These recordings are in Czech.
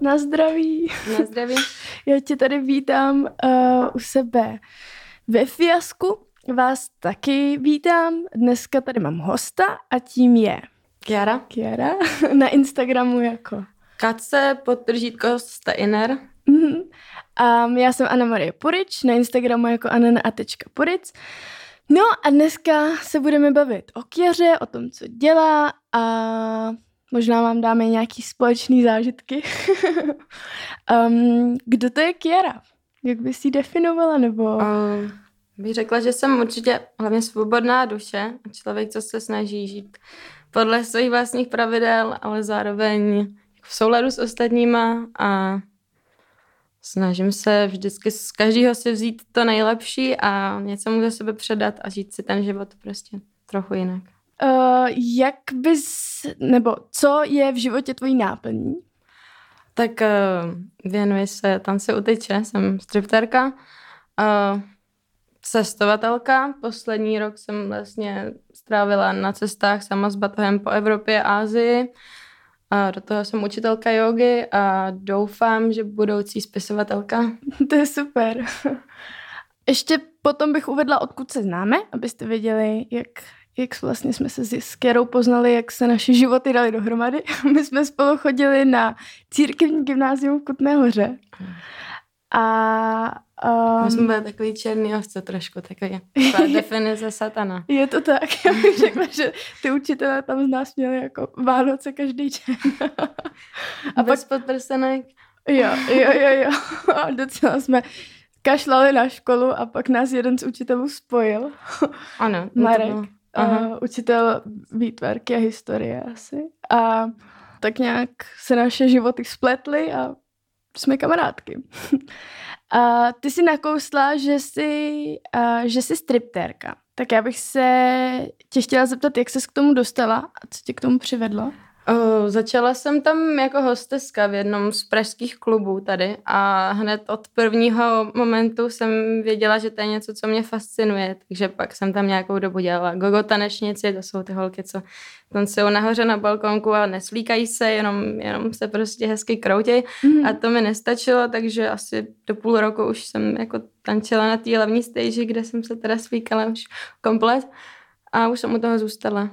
Na zdraví. Na zdraví. Já tě tady vítám uh, u sebe ve fiasku. Vás taky vítám. Dneska tady mám hosta a tím je Kiara. Kiara. Na Instagramu jako Katce, podtržítko Steiner. Mhm. Um, já jsem Anna Marie Purič, na Instagramu jako anna.puric. No a dneska se budeme bavit o Kěře, o tom, co dělá a možná vám dáme nějaký společný zážitky. um, kdo to je Kiara? Jak bys ji definovala? Nebo... Uh, bych řekla, že jsem určitě hlavně svobodná duše a člověk, co se snaží žít podle svých vlastních pravidel, ale zároveň v souladu s ostatníma a snažím se vždycky z každého si vzít to nejlepší a něco mu za sebe předat a žít si ten život prostě trochu jinak. Uh, jak bys, nebo co je v životě tvojí náplní? Tak uh, věnuji se tanci utyče, jsem stripterka, uh, cestovatelka. Poslední rok jsem vlastně strávila na cestách sama s batohem po Evropě a Asii. A do toho jsem učitelka jogy a doufám, že budoucí spisovatelka. to je super. Ještě potom bych uvedla, odkud se známe, abyste věděli, jak, jak vlastně jsme se s Kerou poznali, jak se naše životy dali dohromady. My jsme spolu chodili na církevní gymnázium v Kutné hoře. A Um, My jsme byli takový černý ovce trošku, takový definice satana. Je to tak, já bych řekla, že ty učitelé tam z nás měli jako Vánoce každý den. A Bez pak podprsenek. Jo, jo, jo, jo. A docela jsme kašlali na školu a pak nás jeden z učitelů spojil. Ano. Marek. Uh, učitel výtvarky a historie asi. A tak nějak se naše životy spletly a jsme kamarádky. A ty jsi nakousla, že jsi, uh, že jsi striptérka. Tak já bych se tě chtěla zeptat, jak ses k tomu dostala a co tě k tomu přivedlo? Uh, začala jsem tam jako hosteska v jednom z pražských klubů tady a hned od prvního momentu jsem věděla, že to je něco, co mě fascinuje, takže pak jsem tam nějakou dobu dělala gogo tanečnici, to jsou ty holky, co tancují nahoře na balkonku a neslíkají se, jenom, jenom se prostě hezky kroutějí mm. a to mi nestačilo, takže asi do půl roku už jsem jako tančila na té hlavní stage, kde jsem se teda slíkala už komplet a už jsem u toho zůstala.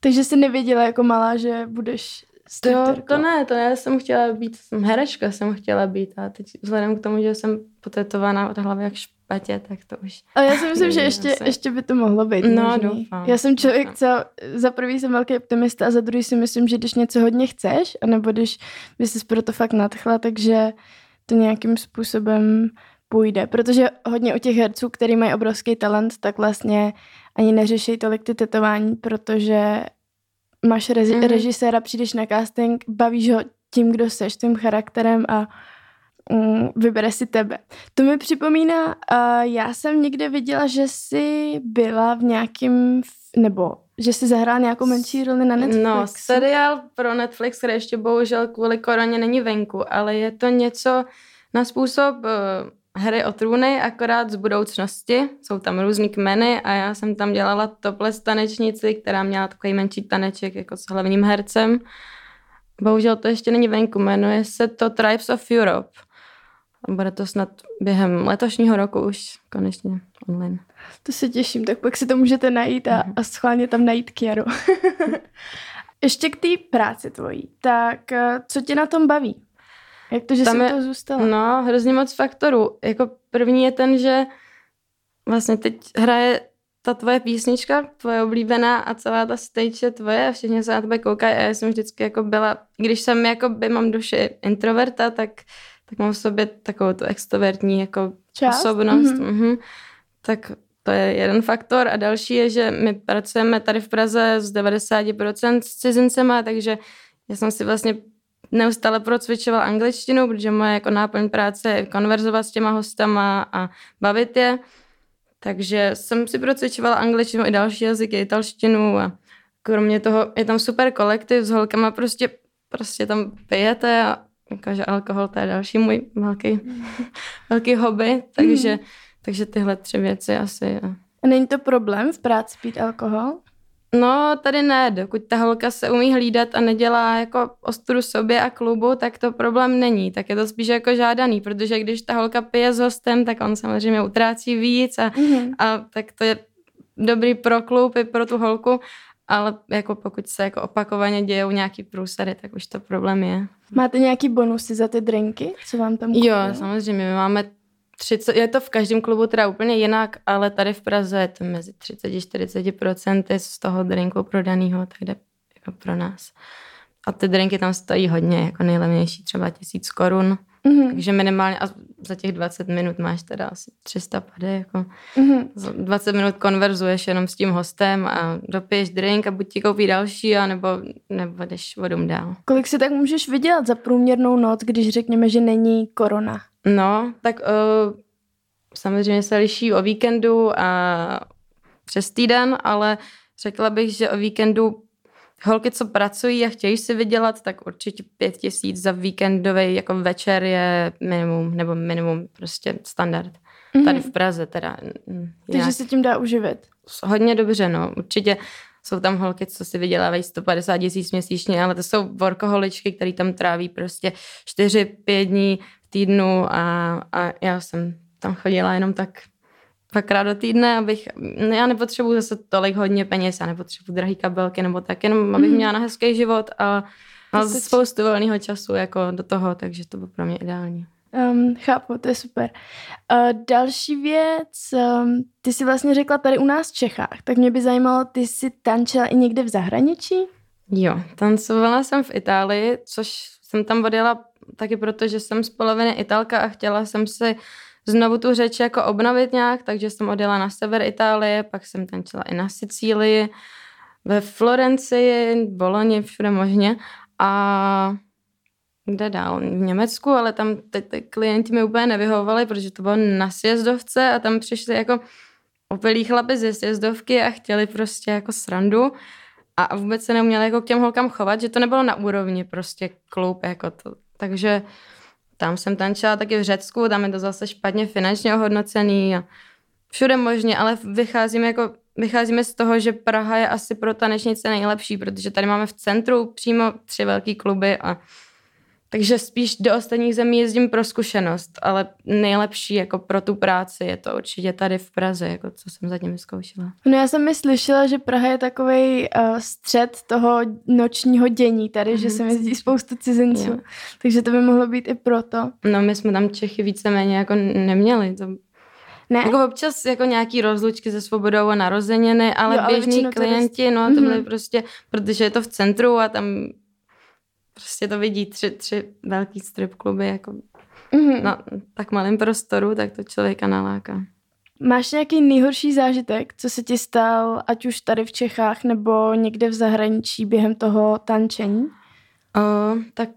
Takže jsi nevěděla jako malá, že budeš to, to ne, to já jsem chtěla být, jsem herečka jsem chtěla být a teď vzhledem k tomu, že jsem potetovaná od hlavy jak špatě, tak to už... A já si myslím, že ještě, ještě by to mohlo být No, možný. doufám. Já jsem člověk, co za prvý jsem velký optimista a za druhý si myslím, že když něco hodně chceš, anebo když by jsi proto fakt nadchla, takže to nějakým způsobem půjde. Protože hodně u těch herců, který mají obrovský talent, tak vlastně ani neřeší tolik ty tetování, protože máš rezi- mm-hmm. režiséra, přijdeš na casting, bavíš ho tím, kdo seš, tím charakterem a um, vybere si tebe. To mi připomíná, uh, já jsem někde viděla, že jsi byla v nějakým, nebo že jsi zahrál nějakou menší roli na Netflix. No, seriál pro Netflix, který ještě bohužel kvůli koroně není venku, ale je to něco na způsob uh, hry o trůny, akorát z budoucnosti. Jsou tam různý kmeny a já jsem tam dělala topless tanečnici, která měla takový menší taneček jako s hlavním hercem. Bohužel to ještě není venku, jmenuje se to Tribes of Europe. A bude to snad během letošního roku už konečně online. To se těším, tak pak si to můžete najít a, a schválně tam najít Kiaru. ještě k té práci tvojí, tak eh, co tě na tom baví? Jak to, že Tam jsi to zůstala? No, hrozně moc faktorů. Jako první je ten, že vlastně teď hraje ta tvoje písnička, tvoje oblíbená a celá ta stage je tvoje a všichni se na tebe koukají a já jsem vždycky jako byla, když jsem jako by mám duši introverta, tak, tak mám v sobě takovou tu extrovertní jako Část? osobnost. Mm-hmm. Mm-hmm. Tak to je jeden faktor a další je, že my pracujeme tady v Praze z 90% s cizincema, takže já jsem si vlastně neustále procvičoval angličtinu, protože moje jako náplň práce je konverzovat s těma hostama a bavit je. Takže jsem si procvičovala angličtinu i další jazyky, italštinu a kromě toho je tam super kolektiv s holkama, prostě, prostě tam pijete a jakože alkohol to je další můj velký, velký hobby, takže, mm. takže tyhle tři věci asi. A není to problém v práci pít alkohol? No, tady ne. Dokud ta holka se umí hlídat a nedělá jako ostudu sobě a klubu, tak to problém není. Tak je to spíš jako žádaný, protože když ta holka pije s hostem, tak on samozřejmě utrácí víc a, mm-hmm. a tak to je dobrý pro klub i pro tu holku, ale jako pokud se jako opakovaně dějou nějaký průsady, tak už to problém je. Máte nějaký bonusy za ty drinky, co vám tam kupují? Jo, samozřejmě, my máme 30, je to v každém klubu teda úplně jinak, ale tady v Praze je to mezi 30-40% z toho drinku prodaného, tak jde jako pro nás. A ty drinky tam stojí hodně, jako nejlevnější třeba tisíc korun. Mm-hmm. Takže minimálně a za těch 20 minut máš teda asi 300 pade, jako mm-hmm. za 20 minut konverzuješ jenom s tím hostem a dopiješ drink a buď ti koupí další, a nebo, nebo jdeš vodom dál. Kolik si tak můžeš vydělat za průměrnou noc, když řekněme, že není korona? No, tak uh, samozřejmě se liší o víkendu a přes týden, ale řekla bych, že o víkendu holky, co pracují a chtějí si vydělat, tak určitě pět tisíc za víkendový jako večer je minimum, nebo minimum prostě standard. Mm-hmm. Tady v Praze teda. Takže se tím dá uživit. Hodně dobře, no. Určitě jsou tam holky, co si vydělávají 150 tisíc měsíčně, ale to jsou workoholičky, které tam tráví prostě 4-5 dní v týdnu a, a já jsem tam chodila jenom tak dvakrát do týdne, abych, já nepotřebuji zase tolik hodně peněz, já nepotřebuji drahý kabelky nebo tak, jenom abych mm. měla na hezký život a, a spoustu volného času jako do toho, takže to bylo pro mě ideální. Um, chápu, to je super. Uh, další věc, um, ty jsi vlastně řekla tady u nás v Čechách, tak mě by zajímalo, ty jsi tančila i někde v zahraničí? Jo, tancovala jsem v Itálii, což jsem tam odjela taky proto, že jsem z poloviny Italka a chtěla jsem si znovu tu řeč jako obnovit nějak, takže jsem odjela na sever Itálie, pak jsem tančila i na Sicílii, ve Florencii, Boloni, všude možně a kde dál? V Německu, ale tam ty, ty klienti mi úplně nevyhovovali, protože to bylo na sjezdovce a tam přišli jako opilí chlapi ze sjezdovky a chtěli prostě jako srandu a vůbec se neuměli jako k těm holkám chovat, že to nebylo na úrovni prostě klub jako to. Takže tam jsem tančila taky v Řecku, tam je to zase špatně finančně ohodnocený a všude možně, ale vycházíme, jako, vycházíme z toho, že Praha je asi pro tanečnice nejlepší, protože tady máme v centru přímo tři velký kluby a takže spíš do ostatních zemí jezdím pro zkušenost, ale nejlepší jako pro tu práci je to určitě tady v Praze, jako co jsem zatím vyzkoušela. No já jsem mi slyšela, že Praha je takový uh, střed toho nočního dění tady, mm-hmm. že mhm. se jezdí spoustu cizinců, jo. takže to by mohlo být i proto. No my jsme tam Čechy víceméně jako neměli, to ne? Jako občas jako nějaký rozlučky se svobodou a narozeniny, ale, jo, ale běžní klienti, no to byly mm-hmm. prostě, protože je to v centru a tam prostě to vidí tři, tři velký strip kluby jako mm-hmm. na tak malém prostoru, tak to člověka naláká. Máš nějaký nejhorší zážitek, co se ti stal, ať už tady v Čechách nebo někde v zahraničí během toho tančení? O, tak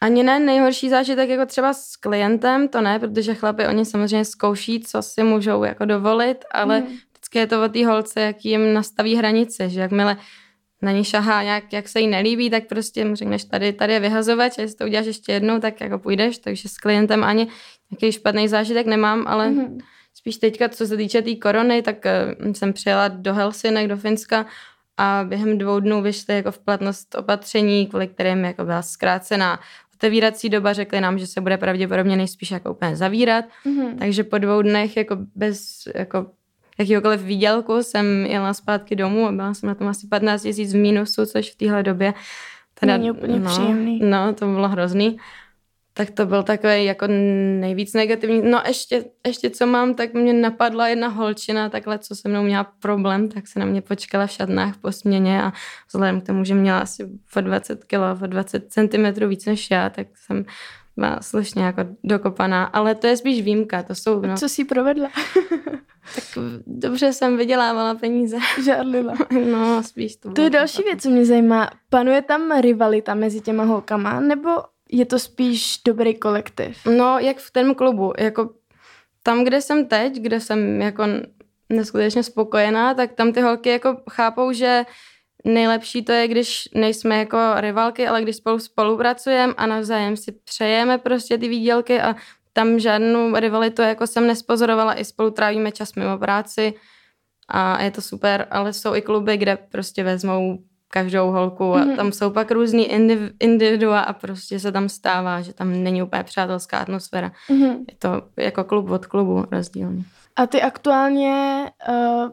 ani ne nejhorší zážitek jako třeba s klientem, to ne, protože chlapi oni samozřejmě zkouší, co si můžou jako dovolit, ale mm. vždycky je to o té holce, jak jim nastaví hranice, že jakmile na ní šahá nějak, jak se jí nelíbí, tak prostě mu řekneš, tady, tady je vyhazovač a jestli to uděláš ještě jednou, tak jako půjdeš, takže s klientem ani nějaký špatný zážitek nemám, ale mm-hmm. spíš teďka, co se týče té tý korony, tak uh, jsem přijela do Helsinek, do Finska a během dvou dnů vyšly jako v platnost opatření, kvůli kterým jako byla zkrácená otevírací doba, řekli nám, že se bude pravděpodobně nejspíš jako úplně zavírat, mm-hmm. takže po dvou dnech jako bez jako jakýkoliv výdělku jsem jela zpátky domů a byla jsem na tom asi 15 tisíc v mínusu, což v téhle době teda, Není úplně no, příjemný. No, to bylo hrozný. Tak to byl takový jako nejvíc negativní. No ještě, ještě co mám, tak mě napadla jedna holčina, takhle, co se mnou měla problém, tak se na mě počkala v šatnách po směně a vzhledem k tomu, že měla asi o 20 kg, o 20 cm víc než já, tak jsem byla slušně jako dokopaná, ale to je spíš výjimka, to jsou... No. Co jsi provedla? tak dobře jsem vydělávala peníze. Žádlila. No, spíš to. To je další věc, co mě zajímá. Panuje tam rivalita mezi těma holkama, nebo je to spíš dobrý kolektiv? No, jak v tom klubu, jako tam, kde jsem teď, kde jsem jako neskutečně spokojená, tak tam ty holky jako chápou, že nejlepší to je, když nejsme jako rivalky, ale když spolu spolupracujeme a navzájem si přejeme prostě ty výdělky a tam žádnou rivalitu jako jsem nespozorovala, i spolu trávíme čas mimo práci a je to super, ale jsou i kluby, kde prostě vezmou každou holku a mm-hmm. tam jsou pak různý indiv- individua a prostě se tam stává, že tam není úplně přátelská atmosféra. Mm-hmm. Je to jako klub od klubu rozdílně. A ty aktuálně uh,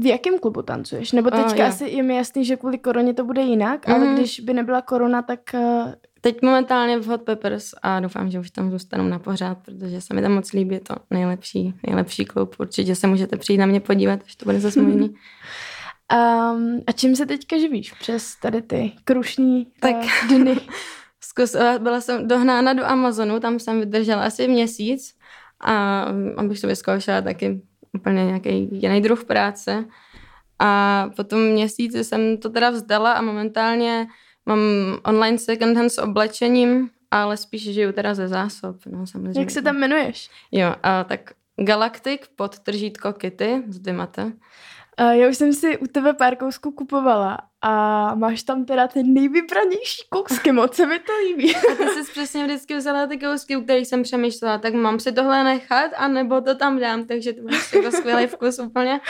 v jakém klubu tancuješ? Nebo teďka uh, asi je mi jasný, že kvůli koroně to bude jinak, mm-hmm. ale mhm. když by nebyla korona, tak... Uh... Teď momentálně v Hot Peppers a doufám, že už tam zůstanu na pořád, protože se mi tam moc líbí, je to nejlepší, nejlepší klub. Určitě se můžete přijít na mě podívat, až to bude zase jiný. Um, a čím se teďka živíš přes tady ty krušní tak, uh, dny? Zkus, byla jsem dohnána do Amazonu, tam jsem vydržela asi měsíc a abych to vyzkoušela taky úplně nějaký jiný druh práce. A po tom měsíci jsem to teda vzdala a momentálně mám online second hand s oblečením, ale spíš žiju teda ze zásob. No, samozřejmě. Jak se tam jmenuješ? Jo, a tak Galactic pod tržítko Kitty z Dymate. Uh, já už jsem si u tebe pár kousků kupovala a máš tam teda ten nejvybranější kousky, moc se mi to líbí. A ty jsi přesně vždycky vzala ty kousky, u kterých jsem přemýšlela, tak mám si tohle nechat, anebo to tam dám, takže to máš jako skvělý vkus úplně.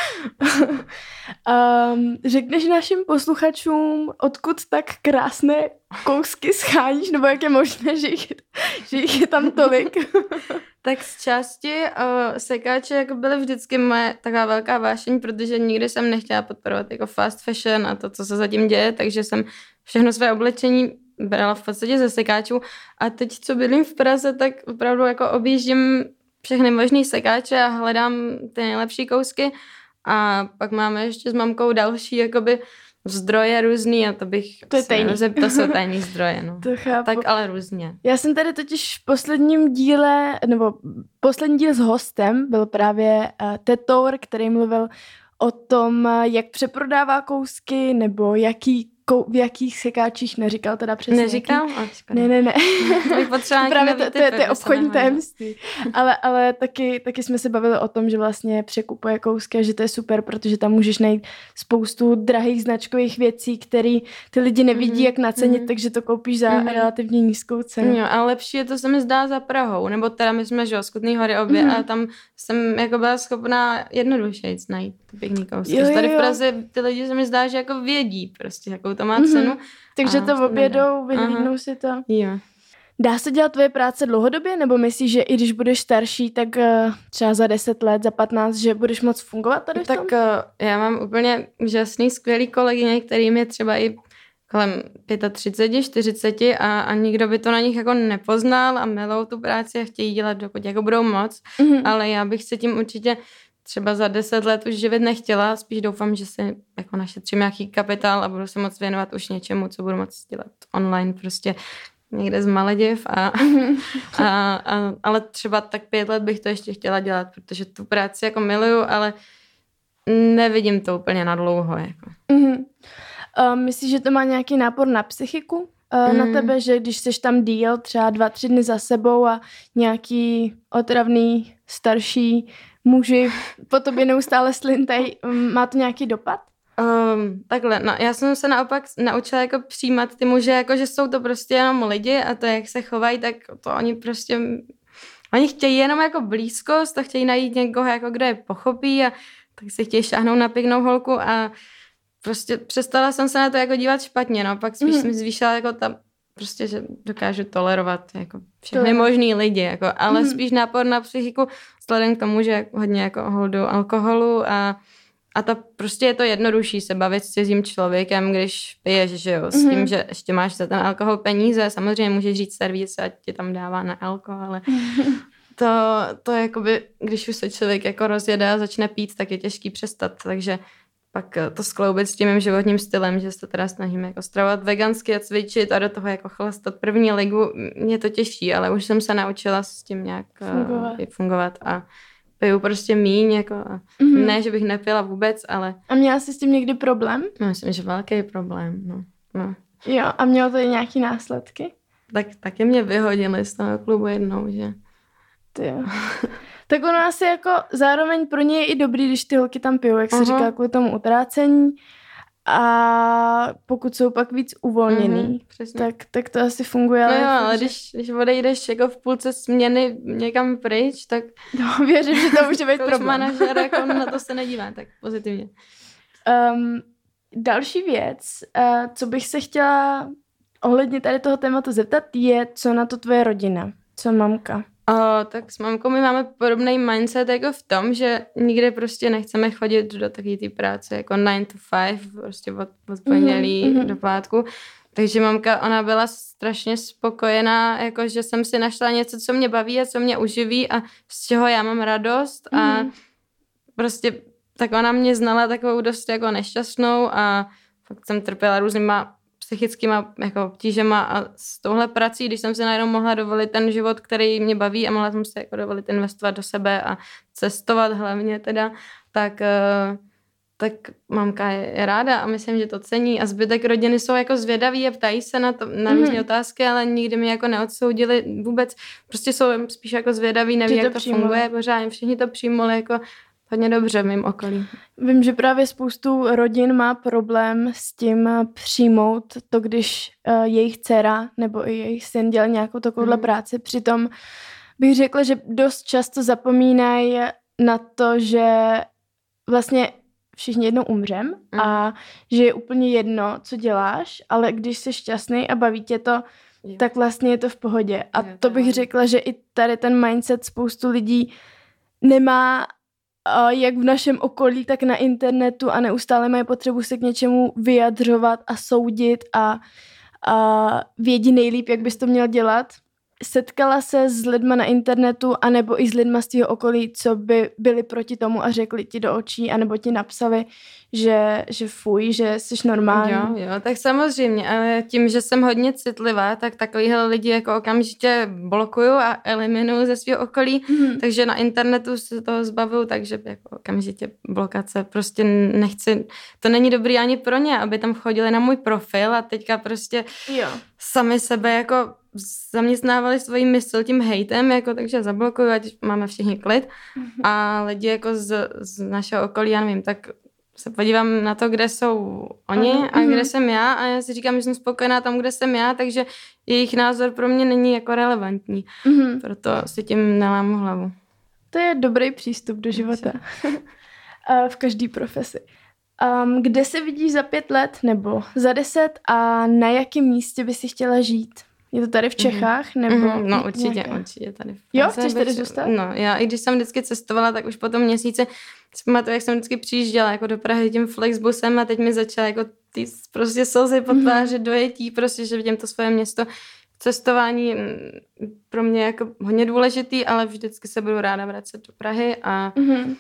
Um, řekneš našim posluchačům, odkud tak krásné kousky scháníš, nebo jak je možné, že jich, že jich je tam tolik? tak z části uh, sekáče jako byly vždycky moje taková velká vášeň, protože nikdy jsem nechtěla podporovat jako fast fashion a to, co se zatím děje, takže jsem všechno své oblečení brala v podstatě ze sekáčů a teď, co bydlím v Praze, tak opravdu jako objíždím všechny možné sekáče a hledám ty nejlepší kousky a pak máme ještě s mamkou další jakoby zdroje různý a to bych... To je tajný. To jsou tajný zdroje, no. To chápu. Tak ale různě. Já jsem tady totiž v posledním díle, nebo poslední díl s hostem byl právě uh, Tetour, který mluvil o tom, jak přeprodává kousky, nebo jaký v jakých sekáčích neříkal teda přesně. Neříkal? Jaký... Ne, ne, ne. Právě to, to, to, to je obchodní tajemství. Ale, ale taky, taky jsme se bavili o tom, že vlastně překupuje kousky a že to je super, protože tam můžeš najít spoustu drahých značkových věcí, které ty lidi nevidí, mm-hmm. jak nacenit, mm-hmm. takže to koupíš za mm-hmm. relativně nízkou cenu. Jo, ale lepší je to, se mi zdá, za Prahou. Nebo teda my jsme, že jo, Skutný hory obě mm-hmm. a tam jsem jako byla schopná jednoduše najít pěkný kousky. Jo, jo, jo. Tady v Praze ty lidi se mi zdá, že jako vědí prostě, jakou to má mhm. cenu. Mm-hmm. Takže to obědou, vyhlídnou si to. Jo. Dá se dělat tvoje práce dlouhodobě, nebo myslíš, že i když budeš starší, tak uh, třeba za 10 let, za 15, že budeš moc fungovat tady v tom? Tak uh, já mám úplně úžasný, skvělý kolegyně, kterým je třeba i kolem 35, 40 a, a nikdo by to na nich jako nepoznal a milou tu práci a chtějí dělat, dokud jako budou moc, mm-hmm. ale já bych se tím určitě třeba za deset let už živit nechtěla, spíš doufám, že si jako našetřím nějaký kapitál a budu se moc věnovat už něčemu, co budu moc dělat online prostě někde z Malediv a, a, a, ale třeba tak pět let bych to ještě chtěla dělat, protože tu práci jako miluju, ale nevidím to úplně na dlouho. Jako. Mm-hmm. Uh, myslíš, že to má nějaký nápor na psychiku? Uh, mm. Na tebe, že když jsi tam díl třeba dva, tři dny za sebou a nějaký otravný starší muži po tobě neustále slintají, mm, má to nějaký dopad? Um, takhle, no, já jsem se naopak naučila jako přijímat ty muže, jako že jsou to prostě jenom lidi a to, jak se chovají, tak to oni prostě, oni chtějí jenom jako blízkost a chtějí najít někoho, jako kdo je pochopí a tak si chtějí šáhnout na pěknou holku a prostě přestala jsem se na to jako dívat špatně, no, pak spíš mm. jsem zvýšila jako ta prostě, že dokážu tolerovat jako všechny to možný lidi, jako, ale mm. spíš nápor na psychiku vzhledem k tomu, že hodně jako holdu alkoholu a a to prostě je to jednodušší se bavit s cizím člověkem, když piješ, že jo, s mm-hmm. tím, že ještě máš za ten alkohol peníze, samozřejmě můžeš říct servis, ať ti tam dává na alkohol, ale to, to je jakoby, když už se člověk jako rozjede a začne pít, tak je těžký přestat, takže pak eh, to skloubit s tím mým životním stylem, že se teda snažím jako stravovat vegansky a cvičit a do toho jako chlastat první ligu, mě to těžší, ale už jsem se naučila s tím nějak eh, fungovat, fungovat a piju prostě míň, jako mm-hmm. ne, že bych nepila vůbec, ale... A měla jsi s tím někdy problém? No, myslím, že velký problém, no. no. Jo, a mělo to i nějaký následky? Tak taky mě vyhodili z toho klubu jednou, že... Ty jo. tak ono asi jako zároveň pro ně je i dobrý, když ty holky tam pijou, jak se uh-huh. říká, kvůli tomu utrácení. a pokud jsou pak víc uvolněný, mm-hmm, tak, tak to asi funguje. No ale jo, ale že... když, když odejdeš jako v půlce směny někam pryč, tak... No, věřím, že to může být to problém. manažer jako na to se nedívá tak pozitivně. Um, další věc, uh, co bych se chtěla ohledně tady toho tématu zeptat, je, co na to tvoje rodina, co mamka. O, tak s mamkou my máme podobný mindset jako v tom, že nikdy prostě nechceme chodit do takové té práce jako 9 to 5, prostě od, od pondělí mm-hmm. do pátku. Takže mamka, ona byla strašně spokojená, jako že jsem si našla něco, co mě baví a co mě uživí a z čeho já mám radost a mm-hmm. prostě tak ona mě znala takovou dost jako nešťastnou a fakt jsem trpěla různýma psychickýma jako obtížema a s touhle prací, když jsem si najednou mohla dovolit ten život, který mě baví a mohla jsem si jako dovolit investovat do sebe a cestovat hlavně teda, tak uh, tak mamka je, je ráda a myslím, že to cení. A zbytek rodiny jsou jako zvědaví a ptají se na, to, na různé mm. otázky, ale nikdy mi jako neodsoudili vůbec, prostě jsou spíš jako zvědaví, neví, jak to, to funguje, pořád všichni to přijmuli jako hodně dobře v mým okolí. Vím, že právě spoustu rodin má problém s tím přijmout to, když uh, jejich dcera nebo i jejich syn dělá nějakou takovouhle mm. práci. Přitom bych řekla, že dost často zapomínají na to, že vlastně všichni jednou umřem mm. a že je úplně jedno, co děláš, ale když jsi šťastný a baví tě to, jo. tak vlastně je to v pohodě. A jo, to bych řekla, že i tady ten mindset spoustu lidí nemá jak v našem okolí, tak na internetu a neustále mají potřebu se k něčemu vyjadřovat a soudit a, a vědí nejlíp, jak bys to měl dělat setkala se s lidma na internetu anebo i s lidma z tvého okolí, co by byli proti tomu a řekli ti do očí, anebo ti napsali, že, že fuj, že jsi normální. Jo, jo, tak samozřejmě, ale tím, že jsem hodně citlivá, tak takovýhle lidi jako okamžitě blokuju a eliminuju ze svého okolí, mm-hmm. takže na internetu se toho zbavuju, takže jako okamžitě blokace, prostě nechci, to není dobrý ani pro ně, aby tam chodili na můj profil a teďka prostě jo. Sami sebe jako zaměstnávali svoji mysl tím hejtem, jako, takže zablokuju, ať máme všichni klid. Mm-hmm. A lidi jako z, z našeho okolí, já nevím, tak se podívám na to, kde jsou oni mm-hmm. a kde mhm. jsem já a já si říkám, že jsem spokojená tam, kde jsem já, takže jejich názor pro mě není jako relevantní. Mm-hmm. Proto si tím nelámu hlavu. To je dobrý přístup do života. v každé profesi. Um, kde se vidíš za pět let nebo za deset a na jakém místě by si chtěla žít? Je to tady v mhm. Čechách? Nebo mm-hmm, no určitě, nějaké? určitě tady. Jo, chceš tady zůstat? No, já i když jsem vždycky cestovala, tak už po tom měsíce si pamatuju, jak jsem vždycky přijížděla jako do Prahy tím Flexbusem a teď mi začala jako ty prostě slzy po mhm. tváři mm-hmm. dojetí, prostě, že vidím to svoje město. Cestování mm, pro mě jako hodně důležitý, ale vždycky se budu ráda vracet do Prahy a, mm-hmm.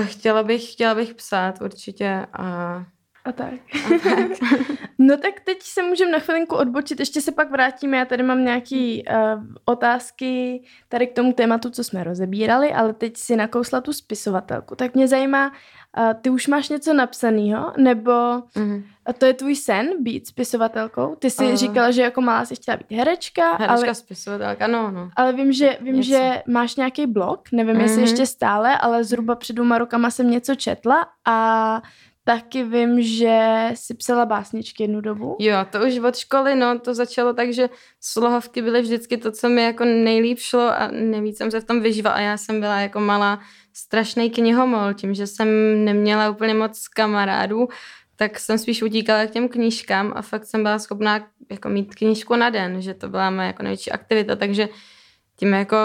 A chtěla bych, chtěla bych psát určitě a a tak. A tak. no tak teď se můžeme na chvilinku odbočit, ještě se pak vrátíme, já tady mám nějaké uh, otázky tady k tomu tématu, co jsme rozebírali, ale teď si nakousla tu spisovatelku. Tak mě zajímá, uh, ty už máš něco napsaného, nebo mm-hmm. to je tvůj sen být spisovatelkou? Ty jsi uh. říkala, že jako malá jsi chtěla být herečka. Herečka, ale, spisovatelka, no, no. Ale vím, že, vím, že máš nějaký blog, nevím, mm-hmm. jestli mhm. ještě stále, ale zhruba před dvěma rokama jsem něco četla a Taky vím, že si psala básničky jednu dobu. Jo, to už od školy, no, to začalo tak, že slohovky byly vždycky to, co mi jako nejlíp šlo a nejvíc jsem se v tom vyžívala. A já jsem byla jako malá strašný knihomol, tím, že jsem neměla úplně moc kamarádů, tak jsem spíš utíkala k těm knížkám a fakt jsem byla schopná jako mít knížku na den, že to byla moje jako největší aktivita, takže tím jako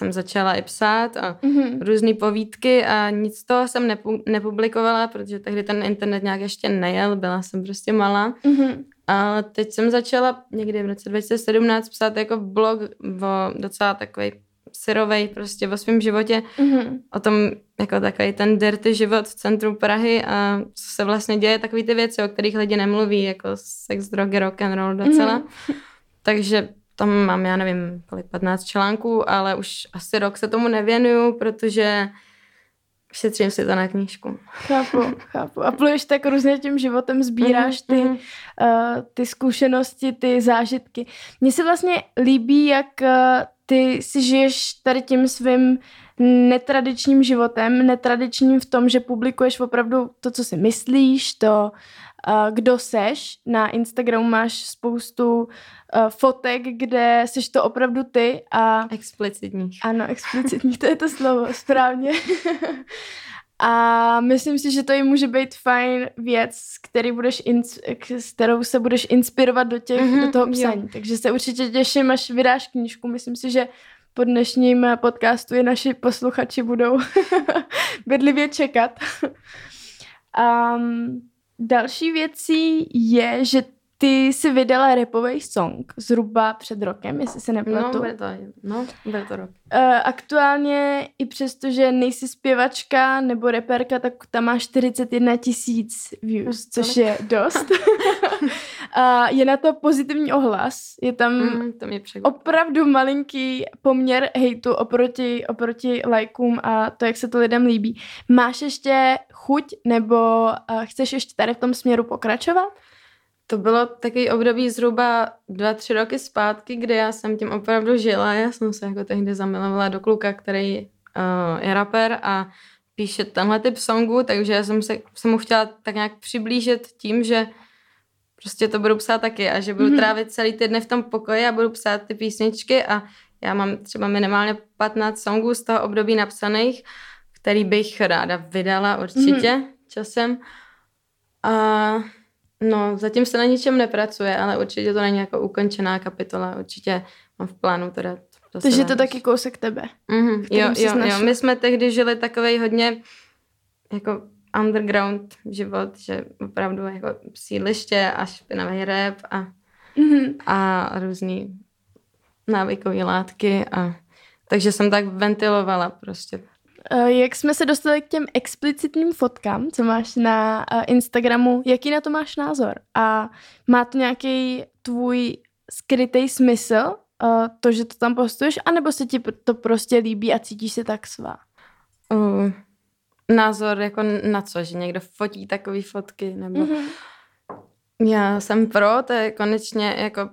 jsem začala i psát a mm-hmm. různé povídky a nic z toho jsem nepu- nepublikovala, protože tehdy ten internet nějak ještě nejel, byla jsem prostě malá. Mm-hmm. A teď jsem začala někdy v roce 2017 psát jako blog o docela takový syrovej prostě o svém životě, mm-hmm. o tom jako takový ten dirty život v centru Prahy a co se vlastně děje, takový ty věci, o kterých lidi nemluví, jako sex, drogy, rock and roll docela. Mm-hmm. Takže tam mám, já nevím, kolik 15 článků, ale už asi rok se tomu nevěnuju, protože šetřím si to na knížku. Chápu, chápu. A pluješ tak různě tím životem, sbíráš ty, mm-hmm. uh, ty zkušenosti, ty zážitky. Mně se vlastně líbí, jak uh, ty si žiješ tady tím svým netradičním životem, netradičním v tom, že publikuješ opravdu to, co si myslíš, to, uh, kdo seš. Na Instagramu máš spoustu uh, fotek, kde seš to opravdu ty a... Explicitní. Ano, explicitní, to je to slovo, správně. A myslím si, že to i může být fajn věc, který budeš ins- s kterou se budeš inspirovat do, těch, mm-hmm, do toho psaní. Jo. Takže se určitě těším, až vydáš knížku. Myslím si, že po dnešním podcastu i naši posluchači budou bedlivě čekat. um, další věcí je, že ty jsi vydala repový song zhruba před rokem, jestli se nepletu. No, bude to, no, bude to rok. Uh, aktuálně i přesto, že nejsi zpěvačka nebo reperka, tak tam má 41 tisíc views, což je dost. A je na to pozitivní ohlas. Je tam mm, to mě opravdu malinký poměr hejtu oproti, oproti lajkům a to, jak se to lidem líbí. Máš ještě chuť nebo uh, chceš ještě tady v tom směru pokračovat? To bylo takový období zhruba dva, tři roky zpátky, kde já jsem tím opravdu žila. Já jsem se jako tehdy zamilovala do kluka, který uh, je rapper a píše tenhle typ songu, takže já jsem se jsem mu chtěla tak nějak přiblížit tím, že prostě to budu psát taky a že budu mm-hmm. trávit celý týden v tom pokoji a budu psát ty písničky a já mám třeba minimálně 15 songů z toho období napsaných, který bych ráda vydala určitě mm-hmm. časem. A No, zatím se na ničem nepracuje, ale určitě to není jako ukončená kapitola. Určitě mám v plánu to dát. Takže to taky kousek tebe. Mm-hmm. Jo, jo, jo. My jsme tehdy žili takovej hodně jako underground život, že opravdu jako sídliště a špinavý rap a, mm-hmm. a různý návykové látky a takže jsem tak ventilovala prostě Eh, jak jsme se dostali k těm explicitním fotkám, co máš na eh, Instagramu, jaký na to máš názor? A má to nějaký tvůj skrytý smysl, eh, to, že to tam postuješ, anebo se ti to prostě líbí a cítíš se tak svá? Uh, názor jako na co, že někdo fotí takové fotky, nebo... Mm-hmm. Já jsem pro, to je konečně jako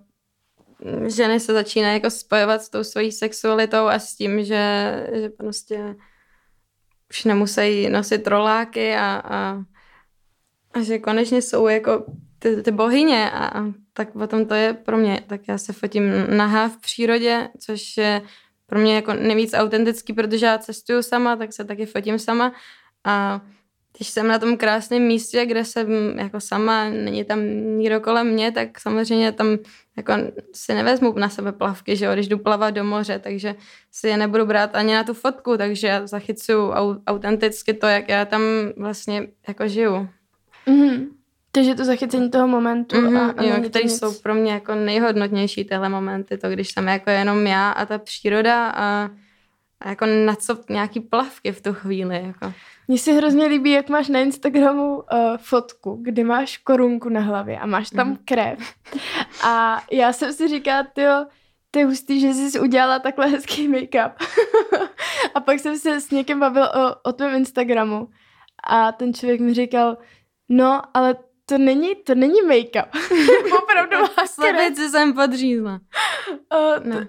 ženy se začínají jako spojovat s tou svojí sexualitou a s tím, že, že prostě už nemusí nosit roláky a, a, a že konečně jsou jako ty, ty bohyně a, a tak potom to je pro mě. Tak já se fotím nahá v přírodě, což je pro mě jako nejvíc autentický, protože já cestuju sama, tak se taky fotím sama a když jsem na tom krásném místě, kde jsem jako sama, není tam nikdo kolem mě, tak samozřejmě tam jako si nevezmu na sebe plavky, že jo, když jdu plavat do moře, takže si je nebudu brát ani na tu fotku, takže já zachycuju autenticky to, jak já tam vlastně jako žiju. Mm-hmm. Takže to zachycení toho momentu. Mm-hmm, a, a jo, který nic... jsou pro mě jako nejhodnotnější tyhle momenty, to když jsem jako jenom já a ta příroda a, a jako na co nějaký plavky v tu chvíli. Jako. Mně se hrozně líbí, jak máš na Instagramu uh, fotku, kdy máš korunku na hlavě a máš tam mm. krev. A já jsem si říkala, tyjo, to je hustý, že jsi udělala takhle hezký make-up. a pak jsem se s někým bavil o, o tvém Instagramu a ten člověk mi říkal, no, ale to není, to není make-up. Opravdu má Slepici jsem podřízla. Uh, no.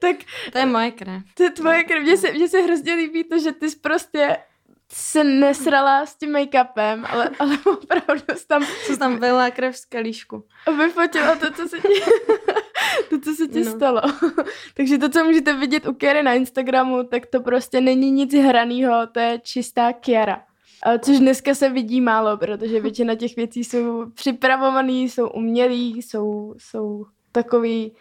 tak... To je moje krev. To je tvoje krev. Mně se, mně se hrozně líbí to, že ty jsi prostě se nesrala s tím make-upem, ale, ale opravdu jsi tam... Co tam byla krev z kalíšku. Vyfotila to, co se ti, to, co se ti no. stalo. Takže to, co můžete vidět u Kary na Instagramu, tak to prostě není nic hraného, to je čistá Kiara. Což dneska se vidí málo, protože většina těch věcí jsou připravované, jsou umělý, jsou, jsou takový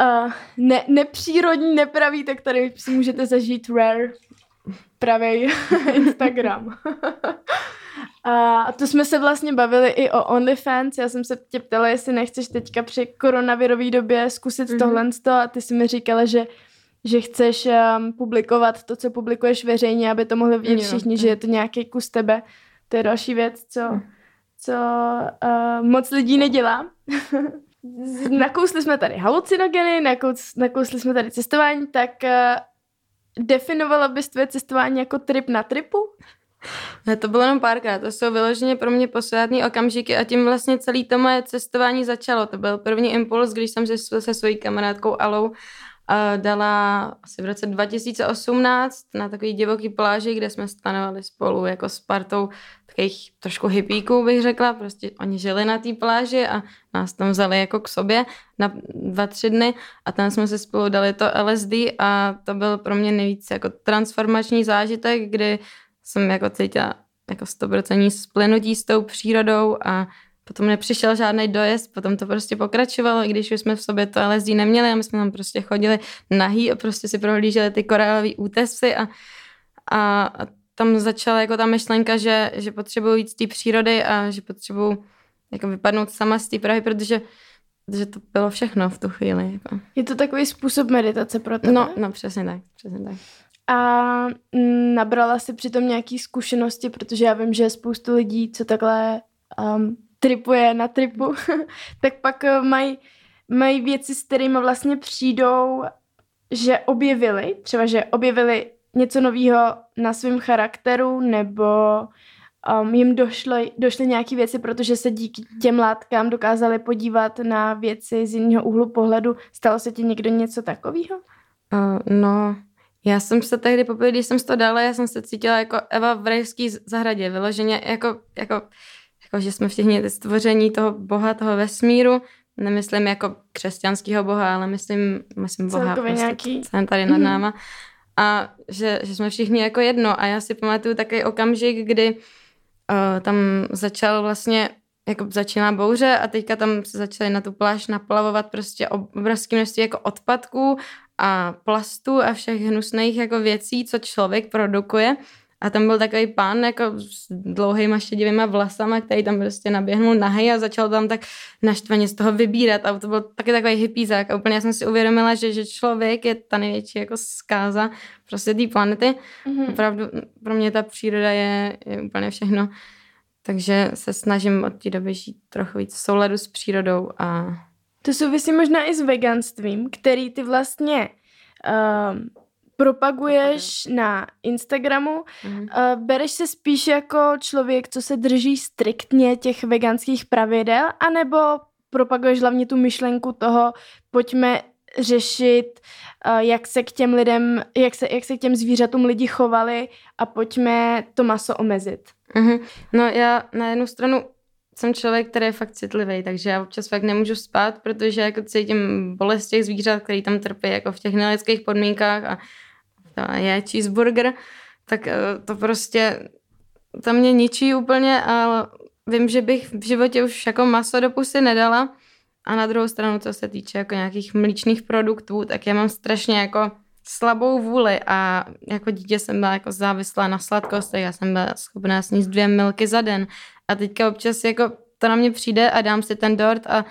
uh, ne, nepřírodní, nepravý, tak tady si můžete zažít rare pravý Instagram. A to jsme se vlastně bavili i o OnlyFans. Já jsem se tě ptala, jestli nechceš teďka při koronavirové době zkusit mm-hmm. tohle a ty si mi říkala, že že chceš um, publikovat to, co publikuješ veřejně, aby to mohli vidět všichni, že je to nějaký kus tebe. To je další věc, co, hm. co uh, moc lidí nedělá. nakousli jsme tady halucinogeny, nakous, nakousli jsme tady cestování, tak uh, definovala bys tvoje cestování jako trip na tripu? Ne, to bylo jenom párkrát, to jsou vyloženě pro mě posvátný okamžiky a tím vlastně celý to moje cestování začalo. To byl první impuls, když jsem se, se svojí kamarádkou Alou dala asi v roce 2018 na takový divoký pláži, kde jsme stanovali spolu jako s partou takových trošku hippíků, bych řekla. Prostě oni žili na té pláži a nás tam vzali jako k sobě na dva, tři dny a tam jsme se spolu dali to LSD a to byl pro mě nejvíc jako transformační zážitek, kdy jsem jako cítila jako 100% splynutí s tou přírodou a potom nepřišel žádný dojezd, potom to prostě pokračovalo, i když už jsme v sobě to LSD neměli a my jsme tam prostě chodili nahý a prostě si prohlíželi ty korálové útesy a, a, a tam začala jako ta myšlenka, že, že potřebuji jít z té přírody a že potřebuji jako vypadnout sama z té Prahy, protože, protože to bylo všechno v tu chvíli. Jako. Je to takový způsob meditace pro tebe? No, no přesně tak, přesně tak. A nabrala si přitom nějaký zkušenosti, protože já vím, že spoustu lidí, co takhle um, tripuje na tripu, tak pak eh, mají mají věci, s kterými vlastně přijdou, že objevili, třeba že objevili něco nového na svém charakteru, nebo um, jim došly, došly nějaké věci, protože se díky těm látkám dokázali podívat na věci z jiného úhlu pohledu. Stalo se ti někdo něco takového? Uh, no, já jsem se tehdy poprvé, když jsem to dala, já jsem se cítila jako Eva v rajské zahradě, vyloženě jako, jako jako, že jsme všichni stvoření toho boha, toho vesmíru, nemyslím jako křesťanského boha, ale myslím, myslím boha, Celkově prostě, nějaký... jsem tady nad mhm. náma. A že, že jsme všichni jako jedno. A já si pamatuju takový okamžik, kdy uh, tam začal vlastně jako začíná bouře a teďka tam se začaly na tu pláž naplavovat prostě obrovské množství jako odpadků a plastů a všech hnusných jako věcí, co člověk produkuje a tam byl takový pán jako s dlouhýma šedivýma vlasama, který tam prostě naběhnul nahej a začal tam tak naštvaně z toho vybírat a to byl taky takový hippízák a úplně já jsem si uvědomila, že, že člověk je ta největší jako zkáza prostě té planety. Mm-hmm. Opravdu pro mě ta příroda je, je úplně všechno. Takže se snažím od té doby žít trochu víc v souladu s přírodou a to souvisí možná i s veganstvím, který ty vlastně uh, propaguješ na Instagramu, mm. uh, bereš se spíš jako člověk, co se drží striktně těch veganských pravidel, anebo propaguješ hlavně tu myšlenku toho, pojďme řešit, uh, jak se k těm lidem, jak se, jak se k těm zvířatům lidi chovali a pojďme to maso omezit. Mm-hmm. No já na jednu stranu jsem člověk, který je fakt citlivý, takže já občas fakt nemůžu spát, protože jako cítím bolest těch zvířat, který tam trpí jako v těch nelidských podmínkách a to je cheeseburger, tak eh, to prostě to mě ničí úplně a vím, že bych v životě už jako maso do pusy nedala. A na druhou stranu, co se týče jako nějakých mlíčných produktů, tak já mám strašně jako slabou vůli a jako dítě jsem byla jako závislá na sladkostech, já jsem byla schopná sníst dvě milky za den a teďka občas jako to na mě přijde a dám si ten dort a,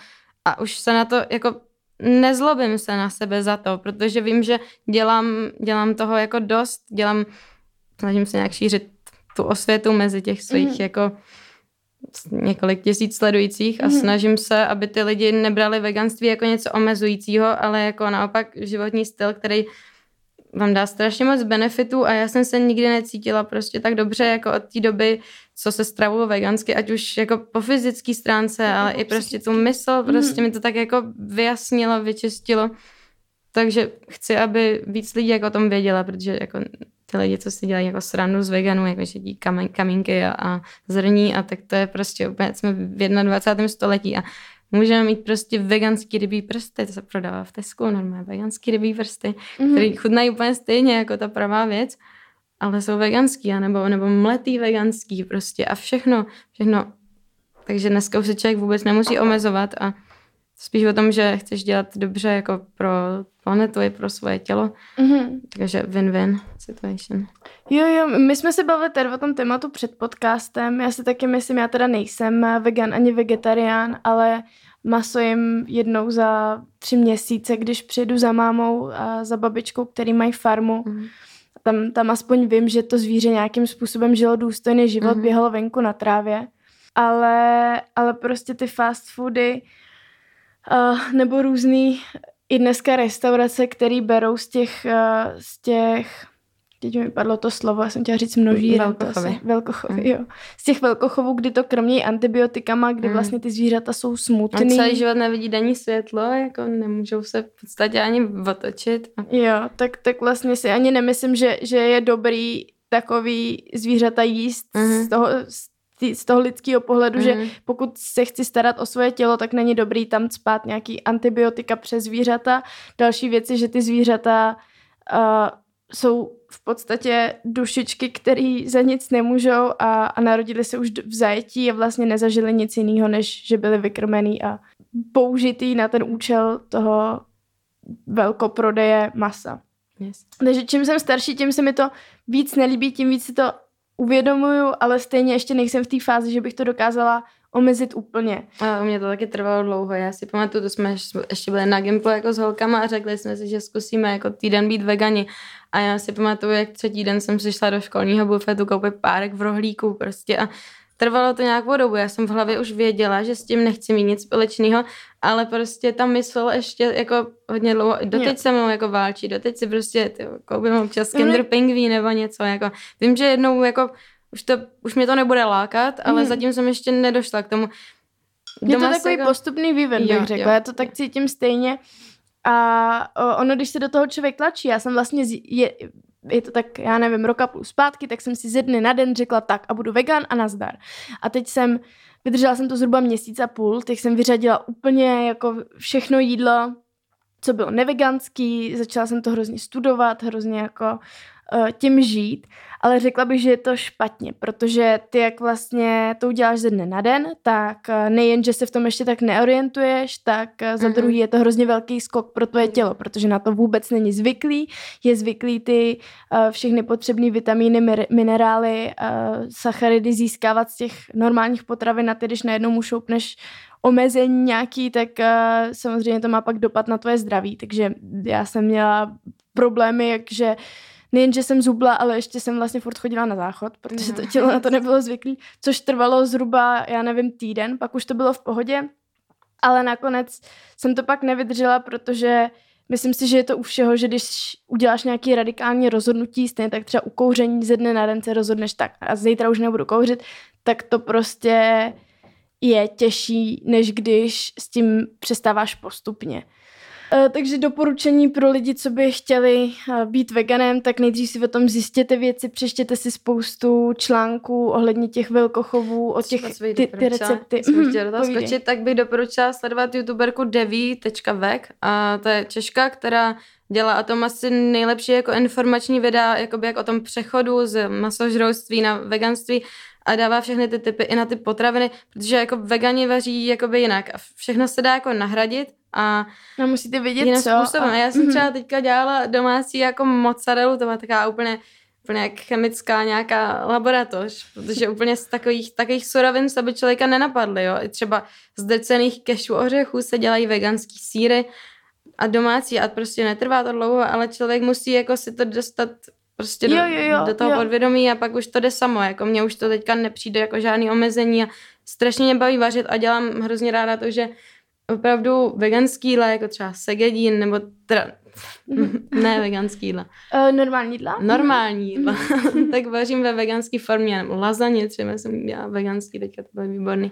a už se na to jako nezlobím se na sebe za to, protože vím, že dělám, dělám toho jako dost, dělám, snažím se nějak šířit tu osvětu mezi těch svých mm. jako několik tisíc sledujících a mm. snažím se, aby ty lidi nebrali veganství jako něco omezujícího, ale jako naopak životní styl, který vám dá strašně moc benefitů a já jsem se nikdy necítila prostě tak dobře jako od té doby, co se stravulo vegansky, ať už jako po fyzické stránce, jako ale i prostě tu mysl, prostě mm. mi to tak jako vyjasnilo, vyčistilo. Takže chci, aby víc lidí jako o tom věděla, protože jako ty lidi, co si dělají jako srandu z veganů, jako že jedí kamínky a, a zrní a tak to je prostě úplně, jsme v 21. století a Můžeme mít prostě veganský rybí prsty, to se prodává v Tesku, normálně veganský rybí prsty, mm-hmm. které chutnají úplně stejně jako ta pravá věc, ale jsou veganský, nebo, nebo mletý veganský prostě a všechno, všechno. Takže dneska už se člověk vůbec nemusí omezovat a spíš o tom, že chceš dělat dobře jako pro planetu i pro svoje tělo. Mm-hmm. Takže win-win situation. Jo, jo, my jsme se bavili tady o tom tématu před podcastem. Já si taky myslím, já teda nejsem vegan ani vegetarián, ale maso jim jednou za tři měsíce, když přijedu za mámou a za babičkou, který mají farmu. Mm. Tam, tam aspoň vím, že to zvíře nějakým způsobem žilo důstojný život, mm. běhalo venku na trávě. Ale, ale prostě ty fast foody uh, nebo různý i dneska restaurace, které berou z těch, uh, z těch teď mi padlo to slovo, já jsem chtěla říct množí. Velkochovy. Velkochovy, mm. jo. Z těch velkochovů, kdy to krmějí antibiotikama, kdy mm. vlastně ty zvířata jsou smutný. A celý život nevidí denní světlo, jako nemůžou se v podstatě ani otočit. Jo, tak, tak vlastně si ani nemyslím, že, že je dobrý takový zvířata jíst mm. z toho, z z toho lidského pohledu, mm. že mhm. pokud se chci starat o svoje tělo, tak není dobrý tam spát nějaký antibiotika přes zvířata. Další věci, že ty zvířata uh, jsou v podstatě dušičky, které za nic nemůžou a, a narodili se už v zajetí a vlastně nezažili nic jiného, než že byli vykrmený a použitý na ten účel toho velkoprodeje masa. Yes. Takže čím jsem starší, tím se mi to víc nelíbí, tím víc si to uvědomuju, ale stejně ještě nejsem v té fázi, že bych to dokázala omezit úplně. A u mě to taky trvalo dlouho. Já si pamatuju, to jsme ještě byli na Gimplu jako s holkama a řekli jsme si, že zkusíme jako týden být vegani. A já si pamatuju, jak třetí den jsem přišla do školního bufetu koupit párek v rohlíku prostě a trvalo to nějakou dobu. Já jsem v hlavě už věděla, že s tím nechci mít nic společného, ale prostě ta mysl ještě jako hodně dlouho, doteď se mnou jako válčí, doteď si prostě ty, koupím občas Kinder Pingví nebo něco, jako vím, že jednou jako už, to, už mě to nebude lákat, ale mm. zatím jsem ještě nedošla k tomu. Je to takový jako... postupný vývin, bych řekla. Jo, já to tak cítím stejně. A ono, když se do toho člověk tlačí, já jsem vlastně, je, je to tak, já nevím, roka půl zpátky, tak jsem si ze dny na den řekla tak a budu vegan a nazdar. A teď jsem, vydržela jsem to zhruba měsíc a půl, teď jsem vyřadila úplně jako všechno jídlo, co bylo neveganský, začala jsem to hrozně studovat, hrozně jako tím žít ale řekla bych, že je to špatně, protože ty jak vlastně to uděláš ze dne na den, tak eh, nejen, že se v tom ještě tak neorientuješ, tak eh, za mhm. druhý je to hrozně velký skok pro tvoje tělo, protože na to vůbec není zvyklý, je zvyklý ty všechny potřebné vitamíny, minerály, sacharidy získávat z těch normálních potravin a ty, když najednou mu šoupneš omezení nějaký, tak samozřejmě to má pak dopad na tvoje zdraví, takže já jsem měla problémy, jakže uh, nejen, že jsem zubla, ale ještě jsem vlastně furt chodila na záchod, protože to tělo na to nebylo zvyklý, což trvalo zhruba, já nevím, týden, pak už to bylo v pohodě, ale nakonec jsem to pak nevydržela, protože myslím si, že je to u všeho, že když uděláš nějaký radikální rozhodnutí, stejně tak třeba u kouření ze dne na den se rozhodneš tak a zítra už nebudu kouřit, tak to prostě je těžší, než když s tím přestáváš postupně. Eh, takže doporučení pro lidi, co by chtěli eh, být veganem, tak nejdřív si o tom zjistěte věci, přečtěte si spoustu článků ohledně těch velkochovů, o těch ty, ty recepty. Jsem chtěla do toho skočit, tak bych doporučila sledovat youtuberku devi.veg a to je Češka, která dělá a tom asi nejlepší jako informační videa, jakoby jak o tom přechodu z masožrouctví na veganství a dává všechny ty typy i na ty potraviny, protože jako vegani vaří jakoby jinak a všechno se dá jako nahradit a no musíte vědět co. Způsobem. A já jsem třeba teďka dělala domácí jako mozzarellu, to byla taková úplně úplně jak chemická nějaká laboratoř, protože úplně z takových, takových surovin se by člověka nenapadly, jo. I třeba z drcených kešu ořechů se dělají veganský síry a domácí a prostě netrvá to dlouho, ale člověk musí jako si to dostat prostě jo, do, jo, jo, do toho jo. podvědomí a pak už to jde samo, jako mně už to teďka nepřijde jako žádný omezení a strašně mě baví vařit a dělám hrozně ráda to, že opravdu veganský jídla, jako třeba segedín, nebo teda, ne veganský jídla. Uh, normální jídla? Normální jídla. tak vařím ve veganské formě, lazaně třeba jsem dělala veganský, teďka to bylo výborný.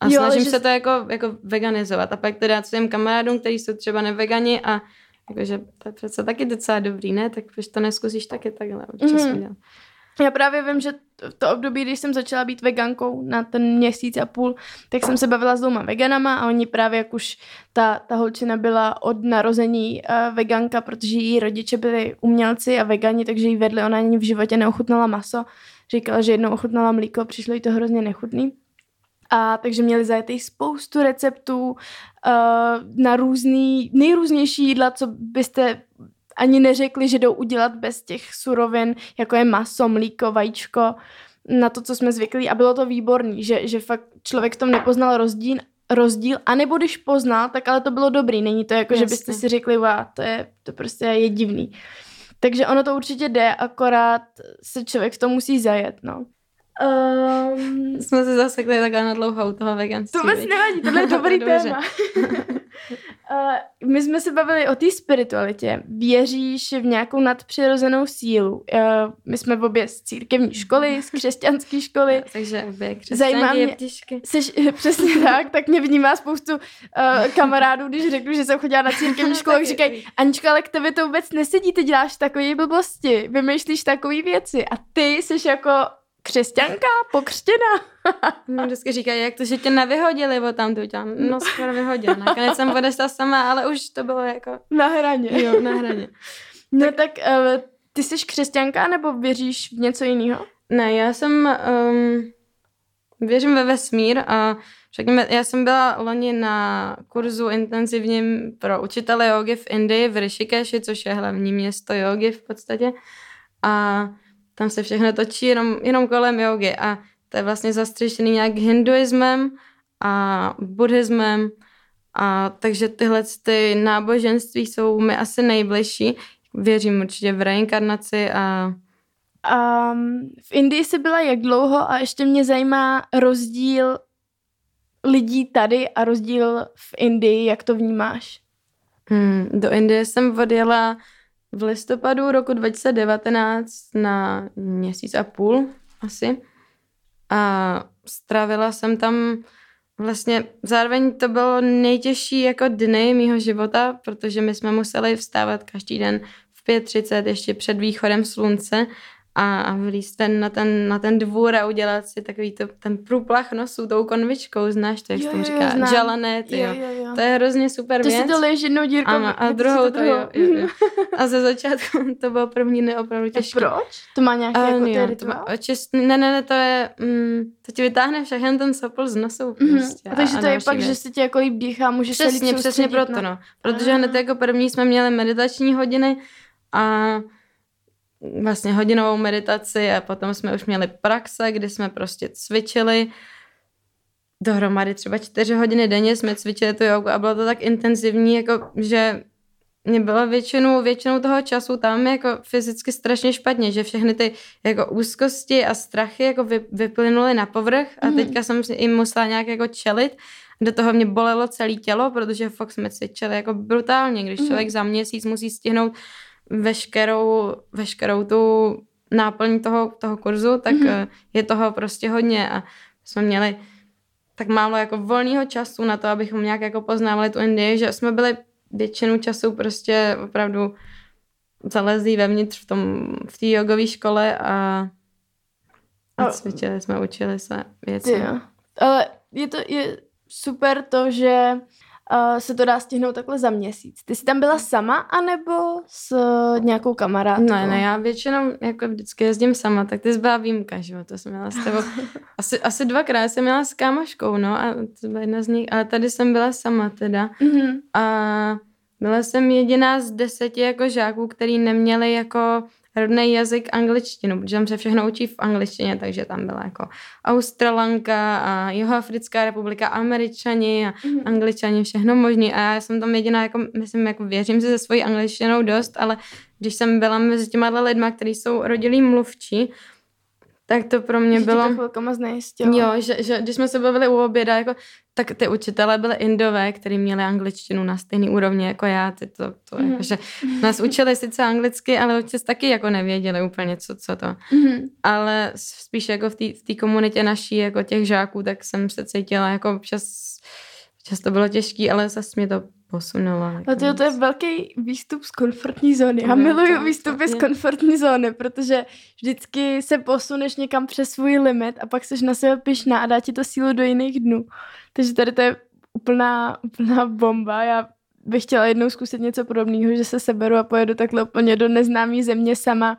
A jo, snažím že... se to jako, jako veganizovat. A pak teda svým kamarádům, kteří jsou třeba nevegani a jakože to je přece taky docela dobrý, ne? Tak proč to neskusíš taky takhle občas mm. Já právě vím, že v to období, když jsem začala být vegankou na ten měsíc a půl, tak jsem se bavila s dvouma veganama a oni právě, jak už ta, ta holčina byla od narození uh, veganka, protože její rodiče byli umělci a vegani, takže jí vedli, ona ani v životě neochutnala maso. Říkala, že jednou ochutnala mlíko, přišlo jí to hrozně nechutný. A takže měli zajetý spoustu receptů uh, na různý, nejrůznější jídla, co byste ani neřekli, že jdou udělat bez těch surovin, jako je maso, mlíko, vajíčko, na to, co jsme zvyklí. A bylo to výborný, že, že fakt člověk v tom nepoznal rozdíl, rozdíl, a nebo když poznal, tak ale to bylo dobrý. Není to jako, Jasně. že byste si řekli, wow, to je, to prostě je divný. Takže ono to určitě jde, akorát se člověk v tom musí zajet, no. Um, Jsme se zasekli takhle na dlouhou toho veganství. to vůbec nevadí, tohle je dobrý téma. Uh, my jsme se bavili o té spiritualitě. Věříš v nějakou nadpřirozenou sílu? Uh, my jsme v obě z církevní školy, z křesťanské školy. Takže obě Zajímá mě-. Jsi přesně tak, tak mě vnímá spoustu uh, kamarádů, když řeknu, že jsem chodila na církevní školu, tak říkají, Anička, ale k tebě to vůbec nesedí, ty děláš takové blbosti, vymýšlíš takové věci a ty jsi jako křesťanka, pokřtěná. No, vždycky říkají, jak to, že tě nevyhodili od tam, tu no skoro vyhodil. Nakonec jsem odešla sama, ale už to bylo jako, Na hraně. jo, na hraně. No tak uh, ty jsi křesťanka nebo věříš v něco jiného? Ne, já jsem, um, věřím ve vesmír a řekněme, já jsem byla loni na kurzu intenzivním pro učitele jogy v Indii, v Rishikeshi, což je hlavní město jogy v podstatě. A tam se všechno točí jenom, jenom kolem jogy a to je vlastně zastřešený nějak hinduismem a buddhismem a takže tyhle ty náboženství jsou mi asi nejbližší. Věřím určitě v reinkarnaci a Um, v Indii jsi byla jak dlouho a ještě mě zajímá rozdíl lidí tady a rozdíl v Indii, jak to vnímáš? Hmm, do Indie jsem odjela v listopadu roku 2019 na měsíc a půl asi. A strávila jsem tam vlastně, zároveň to bylo nejtěžší jako dny mýho života, protože my jsme museli vstávat každý den v 5.30 ještě před východem slunce a, a vylíst ten, na, ten, na ten dvůr a udělat si takový to, ten průplach nosu tou konvičkou, znáš to, jak se Jo, tomu jo, říká, žalané, ty jo. jo, jo. To je hrozně super To věc. si to leješ jednou dírkou. Ano, a vypustíš druhou to to jo, jo, jo. A ze začátku to bylo první dny opravdu A těžké. proč? To má nějaký jako Uh, to je jo, to má, čist, ne, ne, ne, to je, mm, to ti vytáhne všechny ten sopl z nosu Mhm. prostě. A takže to je pak, věc. že se ti jako líp dýchá, můžeš se líp Přesně, přesně soustředit proto, no. Protože hned jako první jsme měli meditační hodiny a vlastně hodinovou meditaci a potom jsme už měli praxe, kdy jsme prostě cvičili dohromady třeba čtyři hodiny denně jsme cvičili tu jogu a bylo to tak intenzivní, jako že mě bylo většinou, většinou toho času tam jako fyzicky strašně špatně, že všechny ty jako úzkosti a strachy jako vy, vyplynuly na povrch a Mhm. teďka jsem jim musela nějak jako čelit. Do toho mě bolelo celé tělo, protože fakt jsme cvičili jako brutálně, když Mhm. člověk za měsíc musí stihnout veškerou, veškerou tu náplň toho, toho kurzu, tak Mhm. mm-hmm. je toho prostě hodně a jsme měli tak málo jako volného času na to, abychom nějak jako poznávali tu Indii, že jsme byli většinu času prostě opravdu zalezlí vevnitř v tom, v té jogové škole a, a cvičili jsme, učili se věci. Jo. Ale je to je super to, že uh, se to dá stihnout takhle za měsíc. Ty jsi tam byla sama, anebo s uh, nějakou kamarádkou? Ne, ne, já většinou jako vždycky jezdím sama, tak ty byla výjimka, že jo, to jsem měla s tebou. Asi, asi dvakrát jsem měla s kámoškou, no, a to byla jedna z nich, ale tady jsem byla sama teda. Mhm. A byla jsem jediná z deseti jako žáků, který neměli jako rodný jazyk angličtinu, protože tam se všechno učí v angličtině, takže tam byla jako Australanka a Jihoafrická republika, Američani a Mhm. angličani, všechno možný. A já jsem tam jediná, jako, myslím, jako věřím si se svojí angličtinou dost, ale když jsem byla mezi těma lidma, kteří jsou rodilí mluvčí, tak to pro mě Že bylo... Tě to. Jo, že, že když jsme se bavili u oběda, jako, tak ty učitelé byly indové, kteří měli angličtinu na stejný úrovni jako já. Ty to, to Mhm. mm. jako, že nás učili sice anglicky, ale občas taky jako nevěděli úplně, co, co to. Mhm. Ale spíš jako v té v komunitě naší, jako těch žáků, tak jsem se cítila jako občas, občas to bylo těžký, ale zase mě to posunulo. Ale to, to je velký výstup z komfortní zóny. Já miluju to, výstupy to z je. komfortní zóny, protože vždycky se posuneš někam přes svůj limit a pak jsi na sebe pišná a dá ti to sílu do jiných dnů. Takže tady to je úplná, úplná bomba. Já bych chtěla jednou zkusit něco podobného, že se seberu a pojedu takhle úplně do neznámé země sama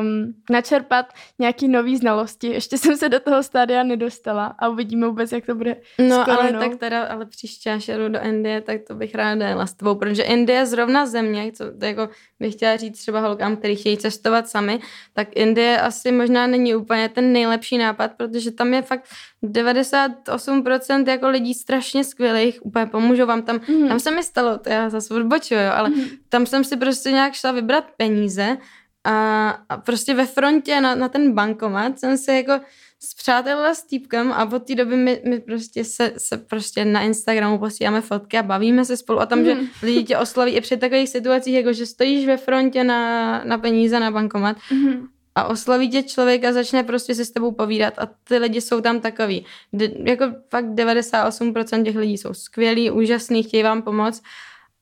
um, načerpat nějaký nový znalosti. Ještě jsem se do toho stádia nedostala a uvidíme vůbec, jak to bude No, ale koronou. tak teda, ale příště, až jedu do Indie, tak to bych ráda jela s tebou, protože Indie je zrovna země, co to jako bych chtěla říct třeba holkám, kteří chtějí cestovat sami, tak Indie asi možná není úplně ten nejlepší nápad, protože tam je fakt 98% jako lidí strašně skvělých, úplně pomůžou vám tam, Mhm. tam se mi stalo, to já zase odbočuju, ale Mhm. tam jsem si prostě nějak šla vybrat peníze a, a prostě ve frontě na, na ten bankomat jsem si jako zpřátelila s týpkem a od té doby my, my prostě se, se prostě na Instagramu posíláme fotky a bavíme se spolu a tam, mm. že lidi tě osloví i při takových situacích, jako že stojíš ve frontě na, na peníze na bankomat mm. a osloví tě člověk a začne prostě se s tebou povídat a ty lidi jsou tam takový. De, jako fakt 98% těch lidí jsou skvělí, úžasní, chtějí vám pomoct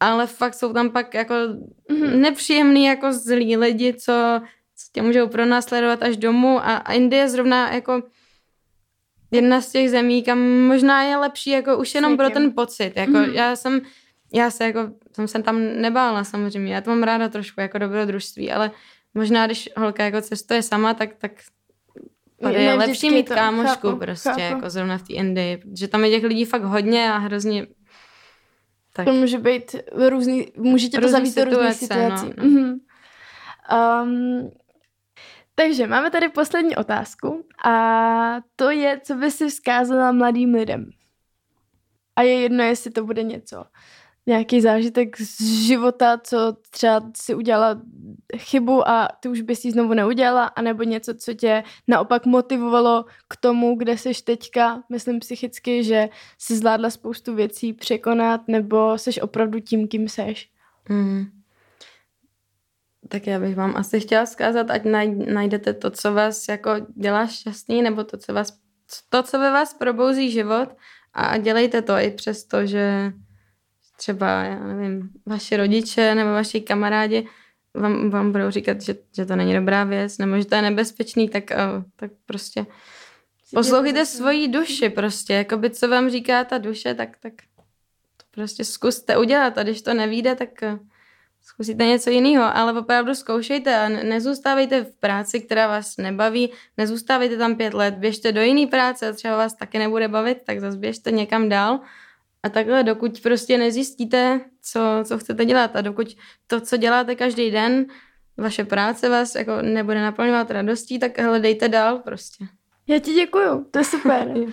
ale fakt jsou tam pak jako mm-hmm. nepříjemný jako zlí lidi, co, co tě můžou pronásledovat až domů a, a Indie je zrovna jako jedna z těch zemí, kam možná je lepší jako už jenom pro ten pocit. Jako mm-hmm. já jsem, já se jako, jsem se tam nebála samozřejmě, já to mám ráda trošku jako dobrodružství, ale možná když holka jako cestuje sama, tak, tak je, je lepší mít to, kámošku chápu, prostě, chápu. jako zrovna v té Indii, protože tam je těch lidí fakt hodně a hrozně tak. To může být různý, můžete to zavít do různých situací. No, no. Mm-hmm. Um, takže máme tady poslední otázku a to je, co by si vzkázala mladým lidem. A je jedno, jestli to bude něco nějaký zážitek z života, co třeba si udělala chybu a ty už bys ji znovu neudělala, anebo něco, co tě naopak motivovalo k tomu, kde jsi teďka, myslím psychicky, že jsi zvládla spoustu věcí překonat, nebo jsi opravdu tím, kým seš. Mm. Tak já bych vám asi chtěla zkázat, ať najdete to, co vás jako dělá šťastný, nebo to, co vás, to, co ve vás probouzí život a dělejte to i přesto, že třeba, já nevím, vaši rodiče nebo vaši kamarádi vám, vám budou říkat, že, že to není dobrá věc, nebo že to je nebezpečný, tak, uh, tak prostě poslouchejte svoji duši prostě, jako by co vám říká ta duše, tak, tak to prostě zkuste udělat. A když to nevíde, tak uh, zkusíte něco jiného, ale opravdu zkoušejte a nezůstávejte v práci, která vás nebaví, nezůstávejte tam pět let, běžte do jiné práce a třeba vás taky nebude bavit, tak zase běžte někam dál a takhle, dokud prostě nezjistíte, co, co chcete dělat a dokud to, co děláte každý den, vaše práce vás jako nebude naplňovat radostí, tak hledejte dál prostě. Já ti děkuju, to je super.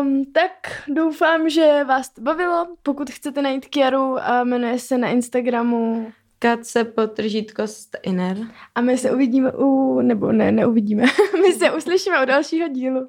Um, tak doufám, že vás to bavilo. Pokud chcete najít Kiaru, a jmenuje se na Instagramu Katce potržítko Steiner. A my se uvidíme u, nebo ne, neuvidíme. my se uslyšíme u dalšího dílu.